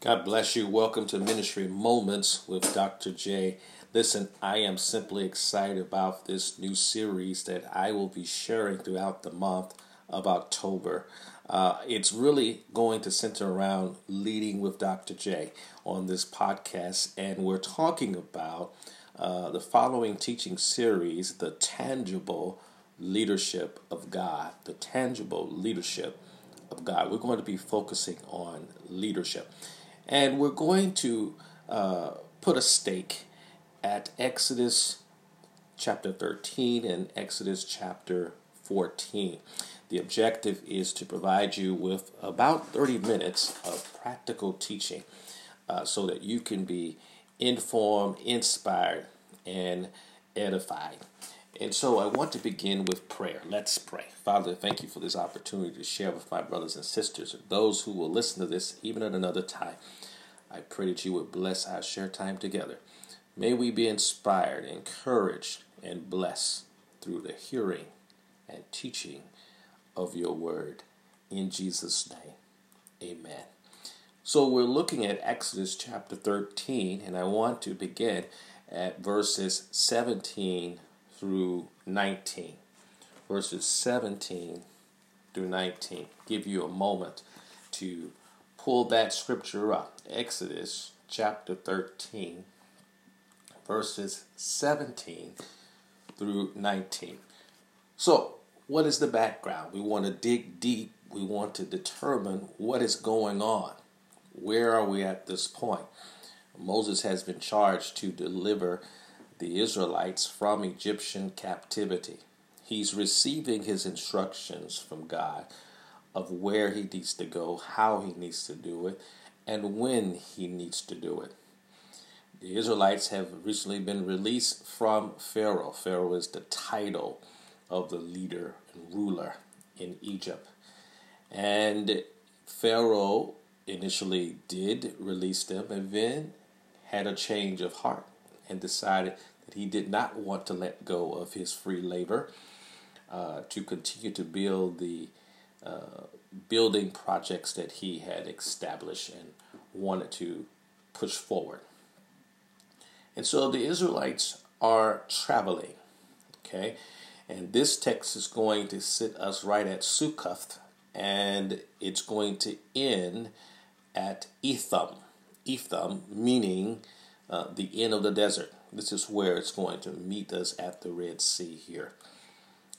God bless you. Welcome to Ministry Moments with Dr. J. Listen, I am simply excited about this new series that I will be sharing throughout the month of October. Uh, it's really going to center around leading with Dr. J on this podcast, and we're talking about uh, the following teaching series the tangible leadership of God. The tangible leadership of God. We're going to be focusing on leadership. And we're going to uh, put a stake at Exodus chapter 13 and Exodus chapter 14. The objective is to provide you with about 30 minutes of practical teaching uh, so that you can be informed, inspired, and edified. And so I want to begin with prayer. Let's pray. Father, thank you for this opportunity to share with my brothers and sisters those who will listen to this even at another time. I pray that you would bless our share time together. May we be inspired, encouraged, and blessed through the hearing and teaching of your word. In Jesus' name, amen. So we're looking at Exodus chapter 13, and I want to begin at verses 17 through 19. Verses 17 through 19. Give you a moment to pull that scripture up. Exodus chapter 13, verses 17 through 19. So, what is the background? We want to dig deep. We want to determine what is going on. Where are we at this point? Moses has been charged to deliver the Israelites from Egyptian captivity. He's receiving his instructions from God of where he needs to go, how he needs to do it, and when he needs to do it. The Israelites have recently been released from Pharaoh. Pharaoh is the title of the leader and ruler in Egypt. And Pharaoh initially did release them and then had a change of heart and decided that he did not want to let go of his free labor uh, to continue to build the uh, building projects that he had established and wanted to push forward. And so the Israelites are traveling, okay? And this text is going to sit us right at Sukkoth, and it's going to end at Etham. Etham meaning uh, the end of the desert. This is where it's going to meet us at the Red Sea here.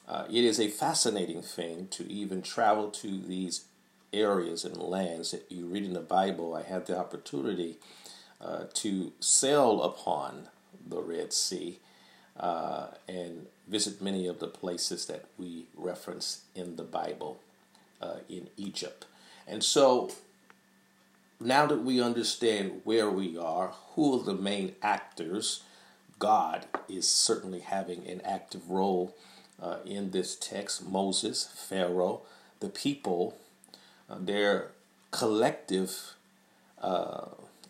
Uh, it is a fascinating thing to even travel to these areas and lands that you read in the Bible. I had the opportunity uh, to sail upon the Red Sea uh, and visit many of the places that we reference in the Bible uh, in Egypt. And so now that we understand where we are, who are the main actors, God is certainly having an active role uh, in this text Moses, Pharaoh, the people, uh, their collective, uh,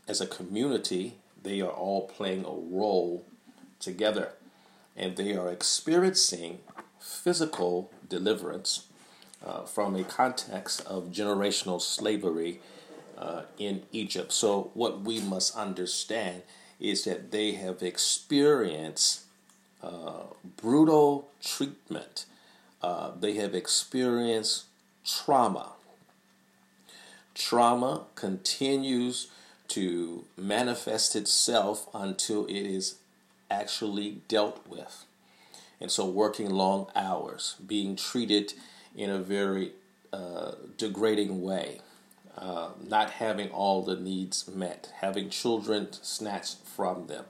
as a community, they are all playing a role together. And they are experiencing physical deliverance uh, from a context of generational slavery uh, in Egypt. So, what we must understand is that they have experienced uh, brutal treatment. Uh, they have experienced trauma. Trauma continues to manifest itself until it is actually dealt with. And so, working long hours, being treated in a very uh, degrading way, uh, not having all the needs met, having children snatched from them,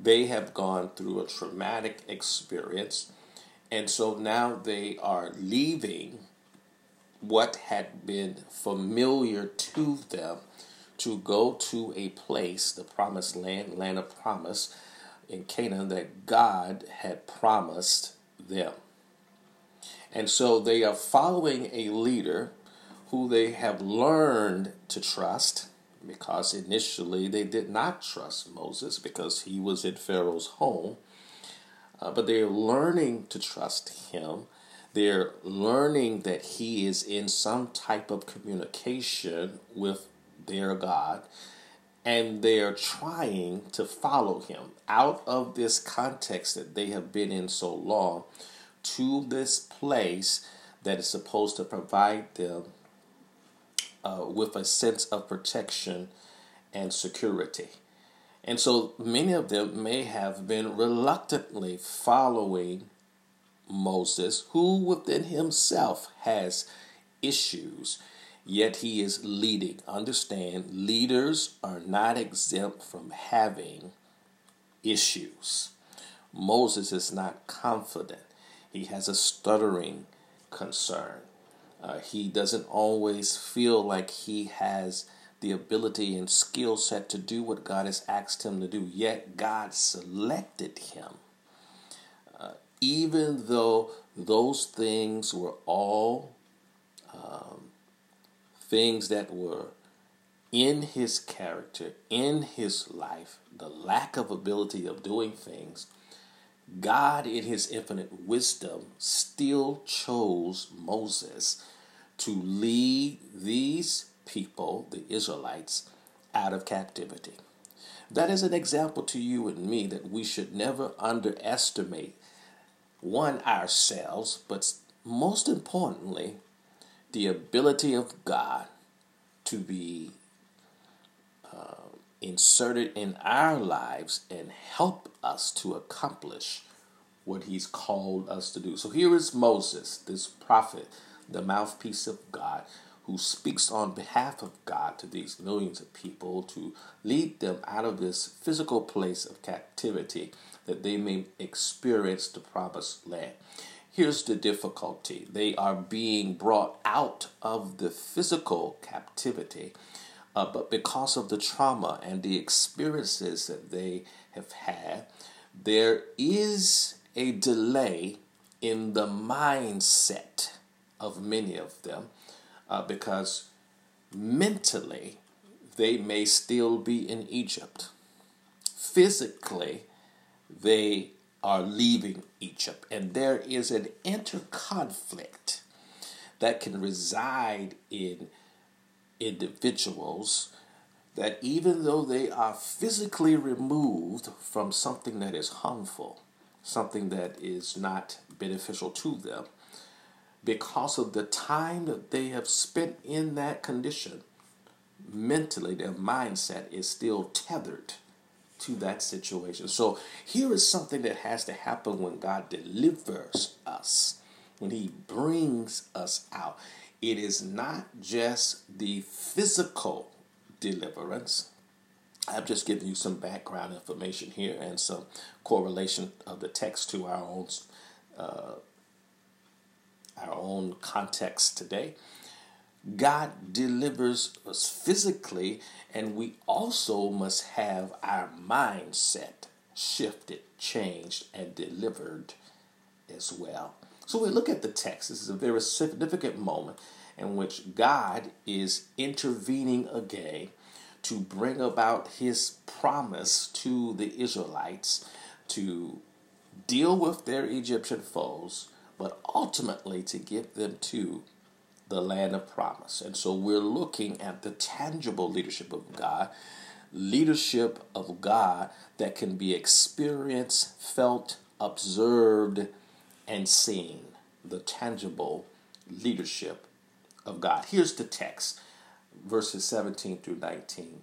they have gone through a traumatic experience. And so now they are leaving what had been familiar to them to go to a place, the promised land, land of promise in Canaan that God had promised them. And so they are following a leader who they have learned to trust because initially they did not trust Moses because he was in Pharaoh's home. Uh, but they're learning to trust him. They're learning that he is in some type of communication with their God. and they're trying to follow him out of this context that they have been in so long to this place that is supposed to provide them uh, with a sense of protection and security. And so many of them may have been reluctantly following Moses, who within himself has issues, yet he is leading. Understand, leaders are not exempt from having issues. Moses is not confident, he has a stuttering concern. Uh, he doesn't always feel like he has the ability and skill set to do what God has asked him to do, yet God selected him. Uh, even though those things were all um, things that were in his character, in his life, the lack of ability of doing things, God, in his infinite wisdom, still chose Moses to lead these people, the Israelites, out of captivity. That is an example to you and me that we should never underestimate one, ourselves, but most importantly, the ability of God to be inserted in our lives and help us to accomplish what He's called us to do. So here is Moses, this prophet, the mouthpiece of God, who speaks on behalf of God to these millions of people to lead them out of this physical place of captivity that they may experience the promised land. Here's the difficulty they are being brought out of the physical captivity, uh, but because of the trauma and the experiences that they have had, there is a delay in the mindset of many of them uh, because mentally they may still be in Egypt. Physically, they are leaving Egypt, and there is an interconflict that can reside in individuals that even though they are physically removed from something that is harmful, something that is not beneficial to them, because of the time that they have spent in that condition, mentally, their mindset is still tethered to that situation. So here is something that has to happen when God delivers us, when He brings us out. It is not just the physical deliverance. I've just given you some background information here and some correlation of the text to our own uh, our own context today. God delivers us physically, and we also must have our mindset shifted, changed, and delivered as well. So we look at the text. This is a very significant moment in which God is intervening again to bring about his promise to the Israelites to deal with their Egyptian foes but ultimately to get them to the land of promise. And so we're looking at the tangible leadership of God, leadership of God that can be experienced, felt, observed, and seen. The tangible leadership of God. Here's the text, verses 17 through 19.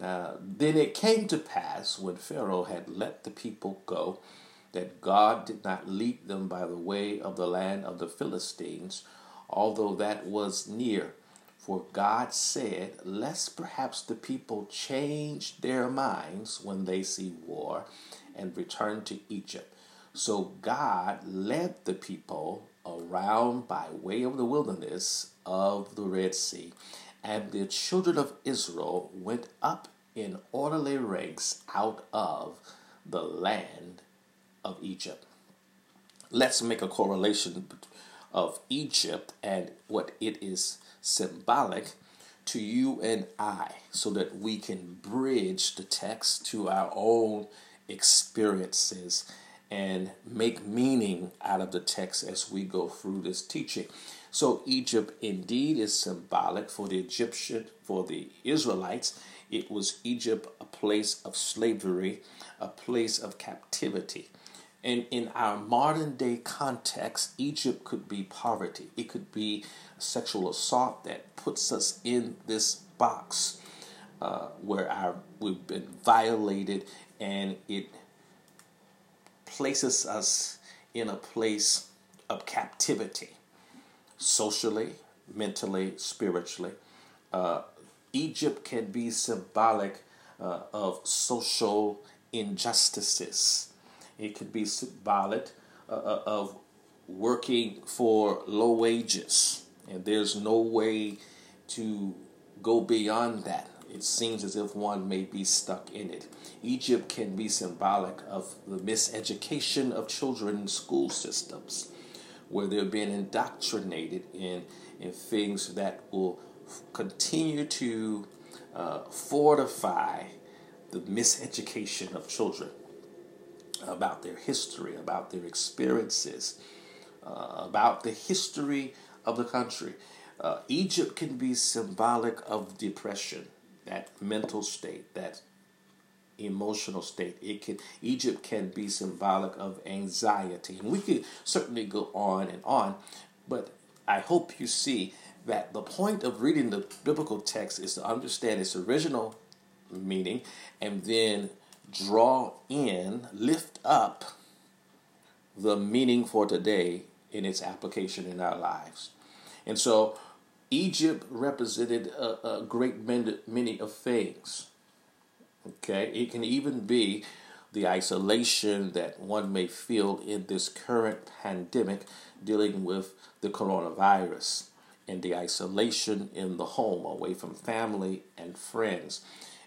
Now, then it came to pass when Pharaoh had let the people go that God did not lead them by the way of the land of the Philistines, although that was near. For God said, Lest perhaps the people change their minds when they see war and return to Egypt. So God led the people around by way of the wilderness of the Red Sea, and the children of Israel went up in orderly ranks out of the land of Egypt. Let's make a correlation of Egypt and what it is symbolic to you and I so that we can bridge the text to our own experiences and make meaning out of the text as we go through this teaching. So Egypt indeed is symbolic for the Egyptian, for the Israelites. It was Egypt, a place of slavery, a place of captivity. And in our modern day context, Egypt could be poverty. It could be sexual assault that puts us in this box uh, where our we've been violated, and it places us in a place of captivity, socially, mentally, spiritually. Uh, Egypt can be symbolic uh, of social injustices. It could be symbolic uh, uh, of working for low wages, and there's no way to go beyond that. It seems as if one may be stuck in it. Egypt can be symbolic of the miseducation of children in school systems, where they're being indoctrinated in, in things that will continue to uh, fortify the miseducation of children about their history, about their experiences, uh, about the history of the country. Uh, Egypt can be symbolic of depression, that mental state, that emotional state. It can Egypt can be symbolic of anxiety, and we could certainly go on and on, but I hope you see that the point of reading the biblical text is to understand its original meaning and then draw in, lift up the meaning for today in its application in our lives. And so Egypt represented a, a great many, of things. Okay, it can even be the isolation that one may feel in this current pandemic dealing with the coronavirus and the isolation in the home away from family and friends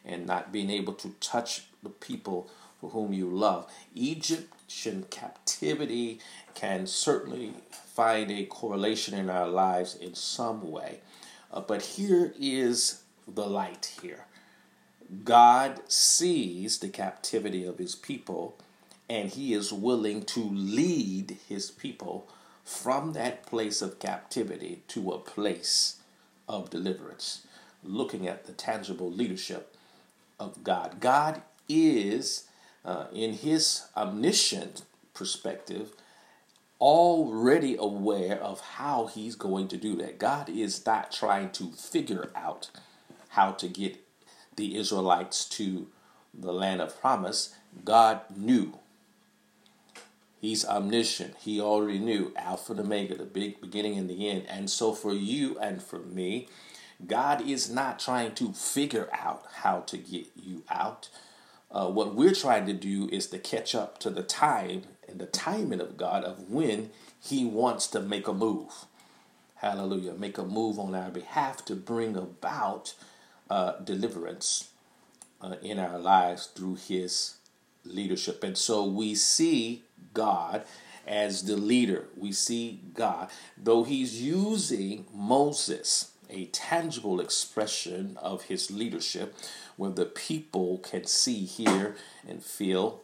and not being able to touch the people for whom you love. Egyptian captivity can certainly find a correlation in our lives in some way. Uh, but here is the light here God sees the captivity of his people, and he is willing to lead his people from that place of captivity to a place of deliverance. Looking at the tangible leadership of God. God is, uh, in his omniscient perspective, already aware of how he's going to do that. God is not trying to figure out how to get the Israelites to the land of promise. God knew. He's omniscient. He already knew Alpha and Omega, the big beginning and the end. And so for you and for me, God is not trying to figure out how to get you out. Uh, what we're trying to do is to catch up to the time and the timing of God of when He wants to make a move. Hallelujah. Make a move on our behalf to bring about uh, deliverance uh, in our lives through His leadership. And so we see God as the leader. We see God, though He's using Moses a tangible expression of his leadership where the people can see, hear, and feel.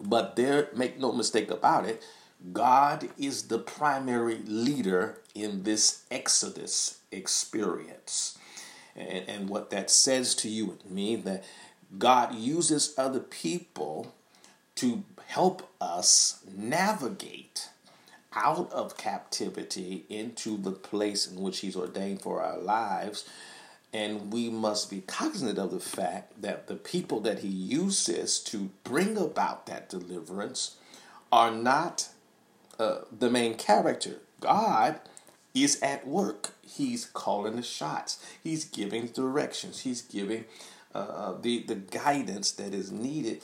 But there, make no mistake about it, God is the primary leader in this Exodus experience. And, and what that says to you and me that God uses other people to help us navigate out of captivity into the place in which He's ordained for our lives. And we must be cognizant of the fact that the people that He uses to bring about that deliverance are not uh, the main character. God is at work. He's calling the shots. He's giving directions. He's giving uh, uh the, the guidance that is needed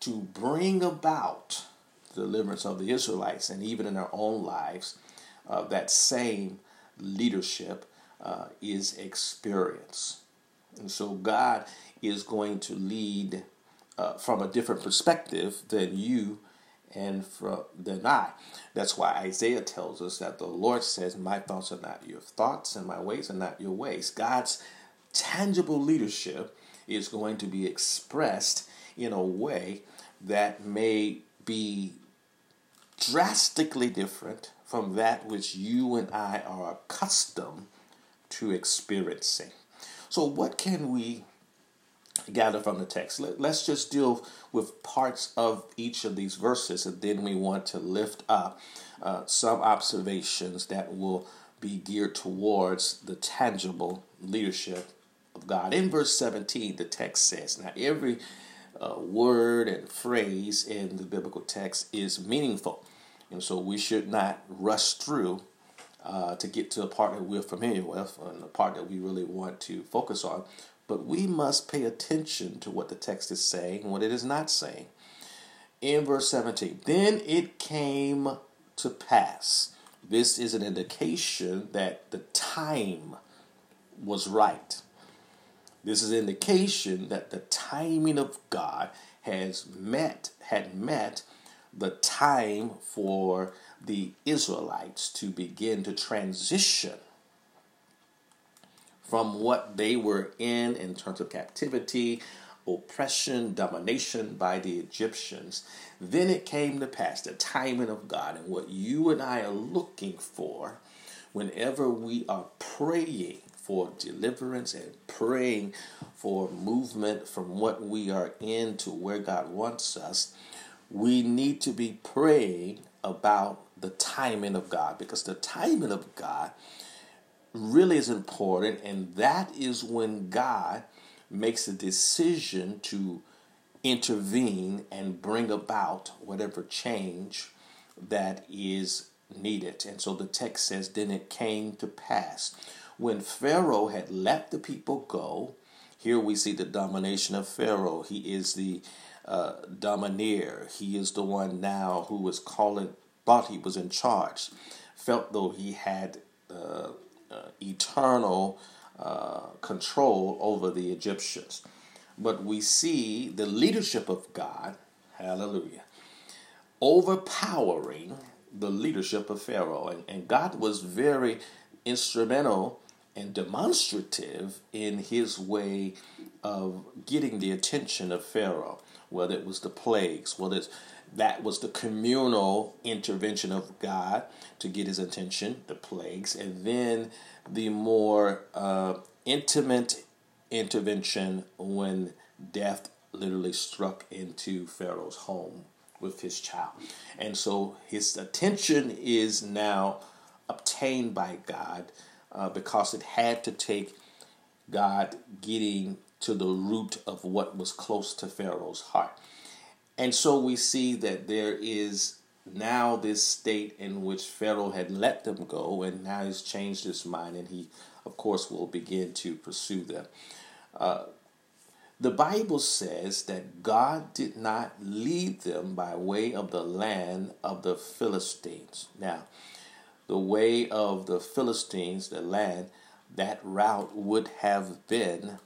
to bring about the deliverance of the Israelites and even in our own lives, uh, that same leadership uh, is experience. And so God is going to lead uh, from a different perspective than you and from than I. That's why Isaiah tells us that the Lord says, My thoughts are not your thoughts, and my ways are not your ways. God's tangible leadership is going to be expressed in a way that may be drastically different from that which you and I are accustomed to experiencing. So, what can we gather from the text? Let, us just deal with parts of each of these verses, and then we want to lift up uh, some observations that will be geared towards the tangible leadership of God. In verse 17, the text says, Now, every uh, word and phrase in the biblical text is meaningful. And so we should not rush through uh, to get to a part that we're familiar with and a part that we really want to focus on. But we must pay attention to what the text is saying and what it is not saying. In verse 17, then it came to pass. This is an indication that the time was right. This is an indication that the timing of God has met, had met the time for the Israelites to begin to transition from what they were in in terms of captivity, oppression, domination by the Egyptians. Then it came to pass, the timing of God, and what you and I are looking for whenever we are praying for deliverance and praying for movement from what we are in to where God wants us, we need to be praying about the timing of God because the timing of God really is important, and that is when God makes a decision to intervene and bring about whatever change that is needed. And so the text says, Then it came to pass. When Pharaoh had let the people go, here we see the domination of Pharaoh. He is the uh, domineer. He is the one now who was calling, thought he was in charge, felt though he had uh, uh, eternal uh, control over the Egyptians. But we see the leadership of God, hallelujah, overpowering the leadership of Pharaoh. And, and God was very instrumental and demonstrative in his way of getting the attention of Pharaoh whether it was the plagues, whether that was the communal intervention of God to get his attention, the plagues, and then the more uh, intimate intervention when death literally struck into Pharaoh's home with his child. And so his attention is now obtained by God uh, because it had to take God getting to the root of what was close to Pharaoh's heart. And so we see that there is now this state in which Pharaoh had let them go, and now he's changed his mind, and he, of course, will begin to pursue them. Uh, the Bible says that God did not lead them by way of the land of the Philistines. Now, the way of the Philistines, the land, that route would have been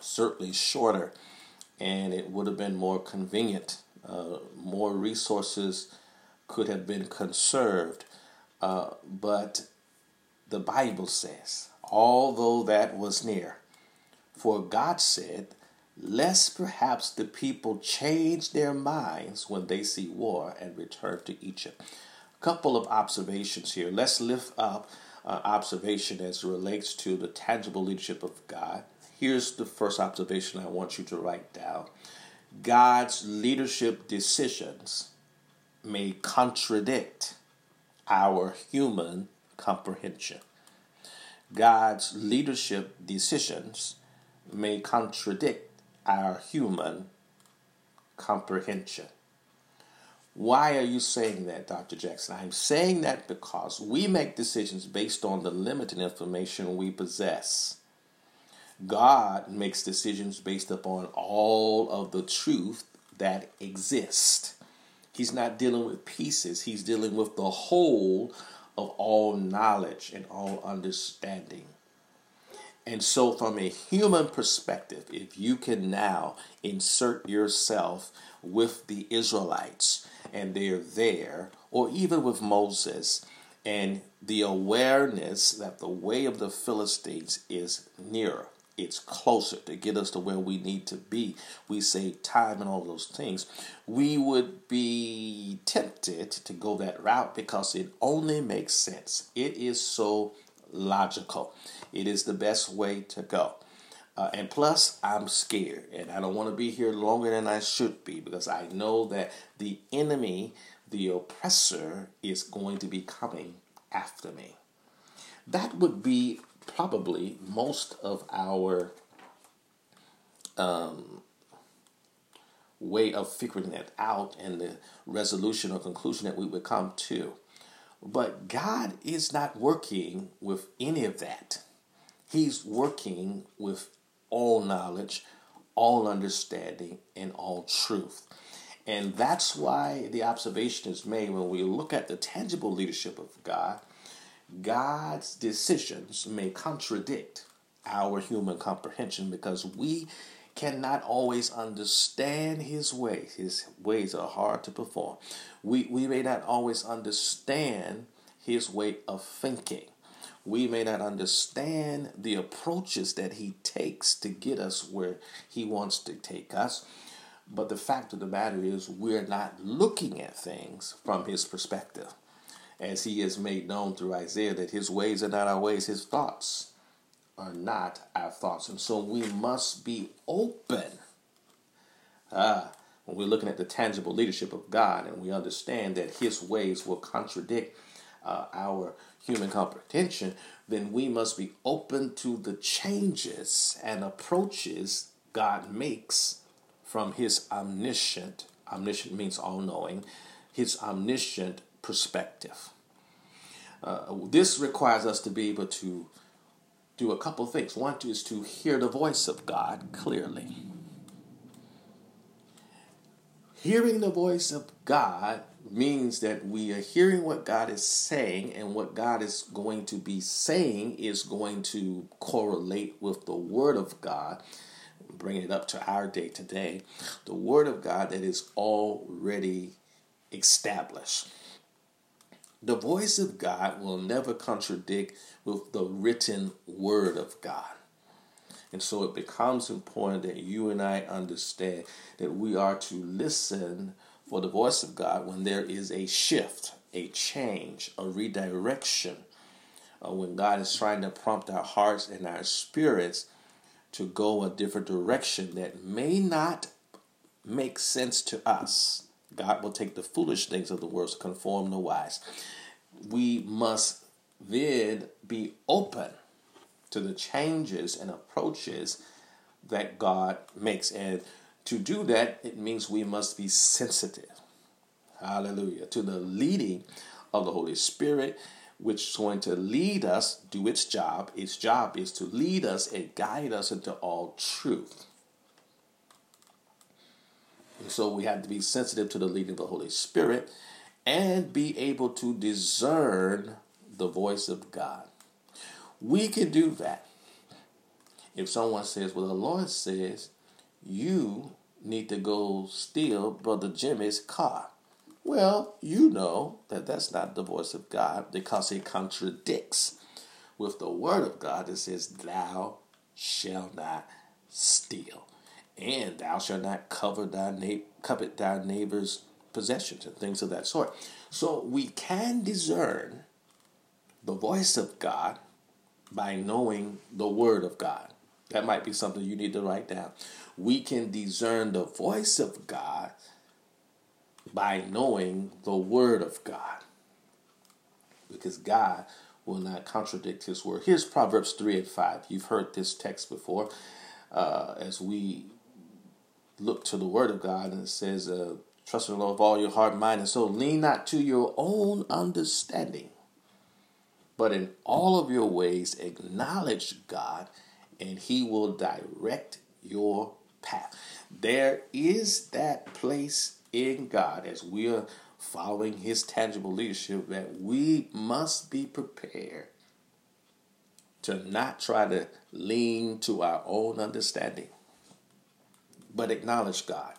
certainly shorter and it would have been more convenient. Uh, more resources could have been conserved. Uh, but the Bible says, although that was near, for God said, lest perhaps the people change their minds when they see war and return to Egypt. A couple of observations here. Let's lift up uh, observation as relates to the tangible leadership of God. Here's the first observation I want you to write down God's leadership decisions may contradict our human comprehension. God's leadership decisions may contradict our human comprehension. Why are you saying that, Dr. Jackson? I'm saying that because we make decisions based on the limited information we possess. God makes decisions based upon all of the truth that exists. He's not dealing with pieces, he's dealing with the whole of all knowledge and all understanding. And so, from a human perspective, if you can now insert yourself with the Israelites and they're there, or even with Moses, and the awareness that the way of the Philistines is nearer it's closer to get us to where we need to be. We save time and all those things. We would be tempted to go that route because it only makes sense. It is so logical. It is the best way to go. Uh, and plus, I'm scared and I don't want to be here longer than I should be because I know that the enemy, the oppressor, is going to be coming after me. That would be probably most of our um, way of figuring that out and the resolution or conclusion that we would come to. But God is not working with any of that. He's working with all knowledge, all understanding, and all truth. And that's why the observation is made when we look at the tangible leadership of God God's decisions may contradict our human comprehension because we cannot always understand his ways. His ways are hard to perform. We, we may not always understand his way of thinking. We may not understand the approaches that he takes to get us where he wants to take us. But the fact of the matter is, we're not looking at things from his perspective as he is made known through Isaiah, that his ways are not our ways, his thoughts are not our thoughts. And so we must be open. Ah, when we're looking at the tangible leadership of God and we understand that his ways will contradict uh, our human comprehension, then we must be open to the changes and approaches God makes from his omniscient, omniscient means all knowing, his omniscient perspective. Uh, this requires us to be able to do a couple things. One is to hear the voice of God clearly. Hearing the voice of God means that we are hearing what God is saying, and what God is going to be saying is going to correlate with the Word of God. Bring it up to our day today, the Word of God that is already established. The voice of God will never contradict with the written word of God. And so it becomes important that you and I understand that we are to listen for the voice of God when there is a shift, a change, a redirection, uh, when God is trying to prompt our hearts and our spirits to go a different direction that may not make sense to us. God will take the foolish things of the world to conform the wise. We must then be open to the changes and approaches that God makes. And to do that, it means we must be sensitive. Hallelujah. To the leading of the Holy Spirit, which is going to lead us, do its job. Its job is to lead us and guide us into all truth. So we have to be sensitive to the leading of the Holy Spirit and be able to discern the voice of God. We can do that. If someone says, Well, the Lord says you need to go steal Brother Jimmy's car. Well, you know that that's not the voice of God because it contradicts with the word of God that says, Thou shalt not steal and thou shalt not cover thy na- covet thy neighbor's possessions and things of that sort. So we can discern the voice of God by knowing the word of God. That might be something you need to write down. We can discern the voice of God by knowing the word of God. Because God will not contradict his word. Here's Proverbs 3 and 5. You've heard this text before. Uh, as we look to the Word of God, and it says, uh, Trust in the Lord with all your heart, mind, and soul. Lean not to your own understanding, but in all of your ways acknowledge God, and He will direct your path. There is that place in God as we are following His tangible leadership that we must be prepared to not try to lean to our own understanding but acknowledge God.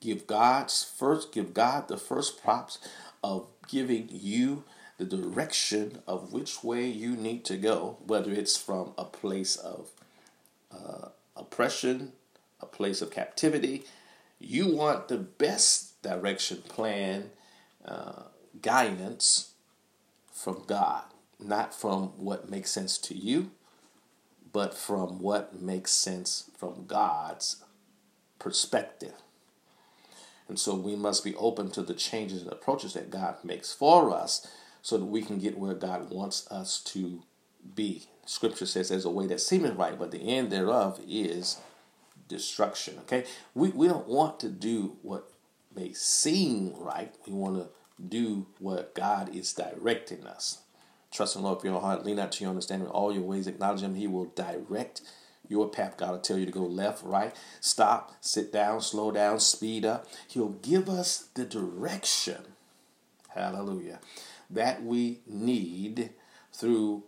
Give God's first give God the first props of giving you the direction of which way you need to go, whether it's from a place of uh, oppression, a place of captivity. You want the best direction, plan, uh, guidance from God, not from what makes sense to you, but from what makes sense from God's perspective. And so we must be open to the changes and approaches that God makes for us so that we can get where God wants us to be. Scripture says there's a way that seemeth right, but the end thereof is destruction. Okay? We, we don't want to do what may seem right. We want to do what God is directing us. Trust in the Lord for your heart. Lean out to your understanding. All your ways acknowledge Him. He will direct your path. God will tell you to go left, right, stop, sit down, slow down, speed up. He'll give us the direction. Hallelujah. That we need through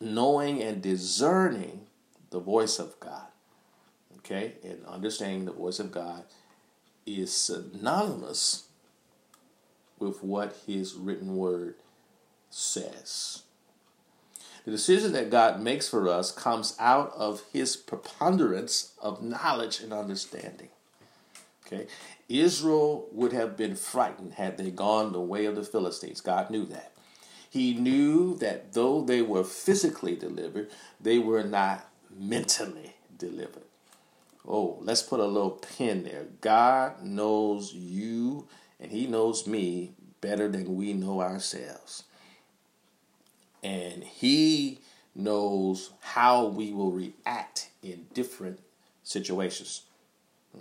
knowing and discerning the voice of God. Okay? And understanding the voice of God is synonymous with what his written word says. The decision that God makes for us comes out of his preponderance of knowledge and understanding. Okay? Israel would have been frightened had they gone the way of the Philistines. God knew that. He knew that though they were physically delivered, they were not mentally delivered. Oh, let's put a little pin there. God knows you and He knows me better than we know ourselves and he knows how we will react in different situations.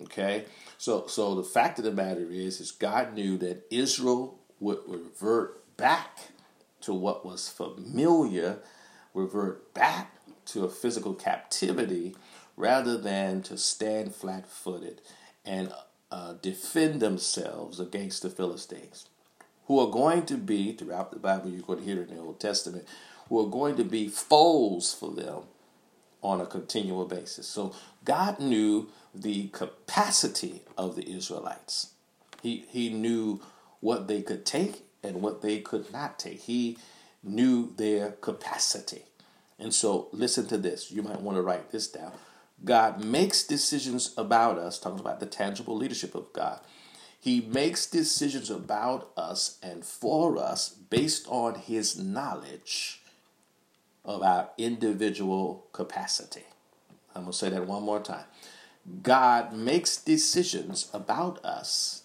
Okay? So so the fact of the matter is is God knew that Israel would revert back to what was familiar, revert back to a physical captivity rather than to stand flat-footed and uh, defend themselves against the Philistines who are going to be, throughout the Bible, you're going to hear it in the Old Testament, who are going to be foes for them on a continual basis. So God knew the capacity of the Israelites. He, he knew what they could take and what they could not take. He knew their capacity. And so listen to this. You might want to write this down. God makes decisions about us, talking about the tangible leadership of God. He makes decisions about us and for us based on his knowledge of our individual capacity. I'm going to say that one more time. God makes decisions about us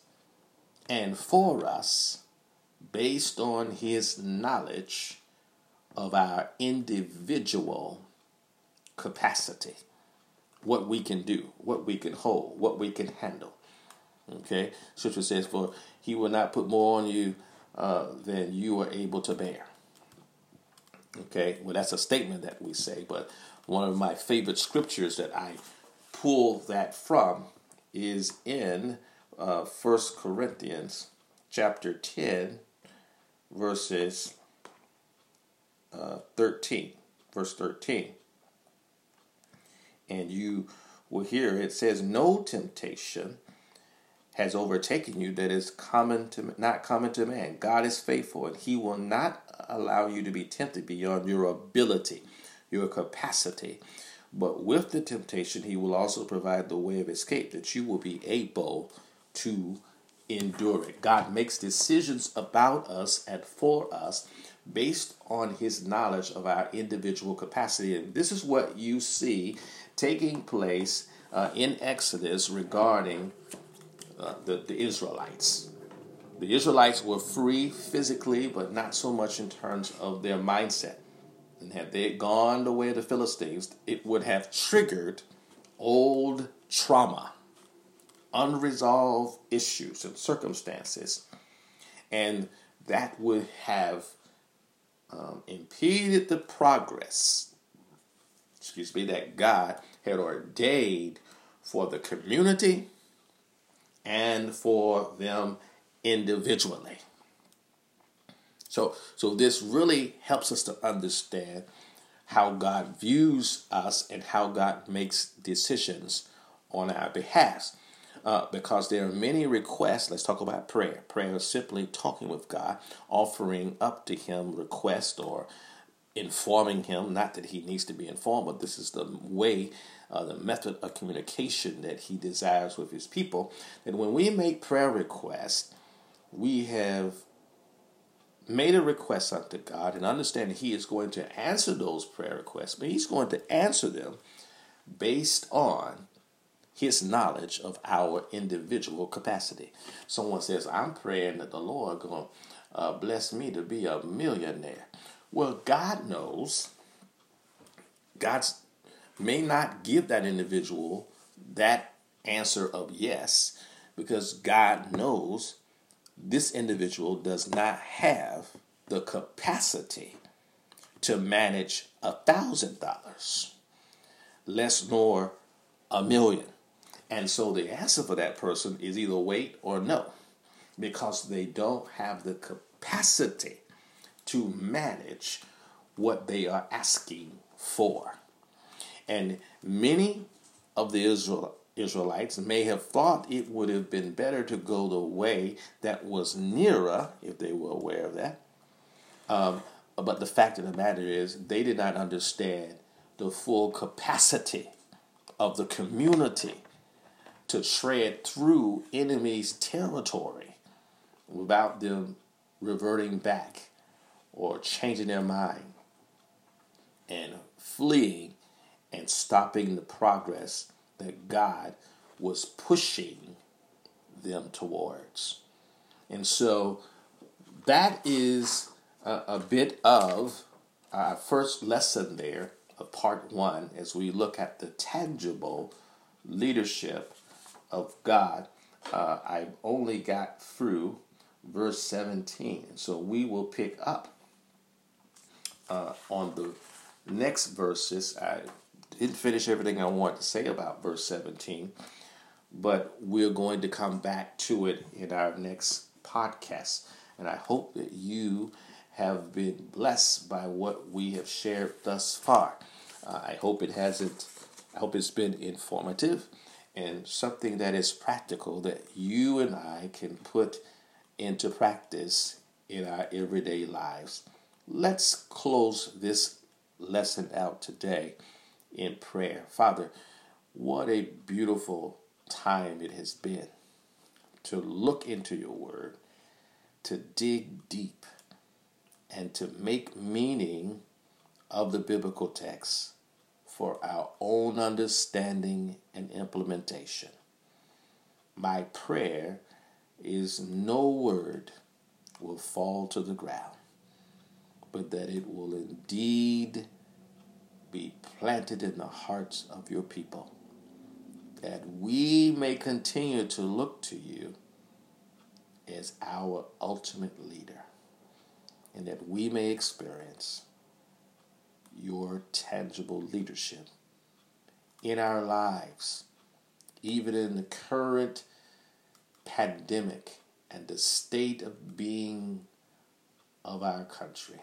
and for us based on his knowledge of our individual capacity. What we can do, what we can hold, what we can handle. Okay, Scripture says, "For He will not put more on you uh, than you are able to bear." Okay, well that's a statement that we say, but one of my favorite scriptures that I pull that from is in uh, First Corinthians chapter ten, verses uh, thirteen, verse thirteen, and you will hear it says, "No temptation." Has overtaken you that is common to not common to man. God is faithful and he will not allow you to be tempted beyond your ability, your capacity. But with the temptation, he will also provide the way of escape that you will be able to endure it. God makes decisions about us and for us based on his knowledge of our individual capacity. And this is what you see taking place uh, in Exodus regarding uh, the, the Israelites. The Israelites were free physically, but not so much in terms of their mindset. And had they gone the way of the Philistines, it would have triggered old trauma, unresolved issues and circumstances. And that would have um, impeded the progress, excuse me, that God had ordained for the community and for them individually. So, so this really helps us to understand how God views us and how God makes decisions on our behalf. Uh, because there are many requests. Let's talk about prayer. Prayer is simply talking with God, offering up to Him requests or informing him, not that he needs to be informed, but this is the way, uh, the method of communication that he desires with his people. That when we make prayer requests, we have made a request unto God and understand that He is going to answer those prayer requests, but He's going to answer them based on His knowledge of our individual capacity. Someone says, I'm praying that the Lord going to uh, bless me to be a millionaire. Well, God knows. God may not give that individual that answer of yes because God knows this individual does not have the capacity to manage a thousand dollars, less nor a million. And so the answer for that person is either wait or no, because they don't have the capacity to manage what they are asking for. And many of the Israel, Israelites may have thought it would have been better to go the way that was nearer, if they were aware of that. Um, but the fact of the matter is, they did not understand the full capacity of the community to tread through enemy's territory without them reverting back or changing their mind and fleeing and stopping the progress that God was pushing them towards. And so that is a, a bit of our first lesson there of part one as we look at the tangible leadership of God. Uh, I only got through verse 17. So we will pick up uh, on the next verses. I didn't finish everything I wanted to say about verse 17, but we're going to come back to it in our next podcast. And I hope that you have been blessed by what we have shared thus far. Uh, I hope it hasn't, I hope it's been informative and something that is practical that you and I can put into practice in our everyday lives. Let's close this lesson out today in prayer. Father, what a beautiful time it has been to look into your word, to dig deep, and to make meaning of the biblical text for our own understanding and implementation. My prayer is no word will fall to the ground, but that it will indeed be planted in the hearts of your people, that we may continue to look to you as our ultimate leader, and that we may experience your tangible leadership in our lives, even in the current pandemic and the state of being of our country.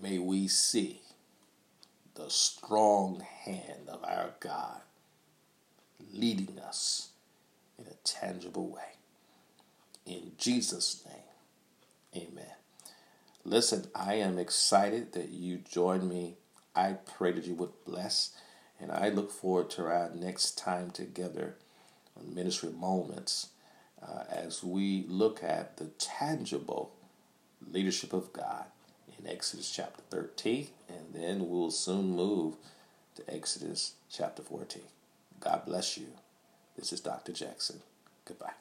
May we see the strong hand of our God leading us in a tangible way. In Jesus' name, amen. Listen, I am excited that you joined me. I pray that you would bless, and I look forward to our next time together on Ministry Moments uh, as we look at the tangible leadership of God in Exodus chapter 13, and then we'll soon move to Exodus chapter 14. God bless you. This is Dr. Jackson. Goodbye.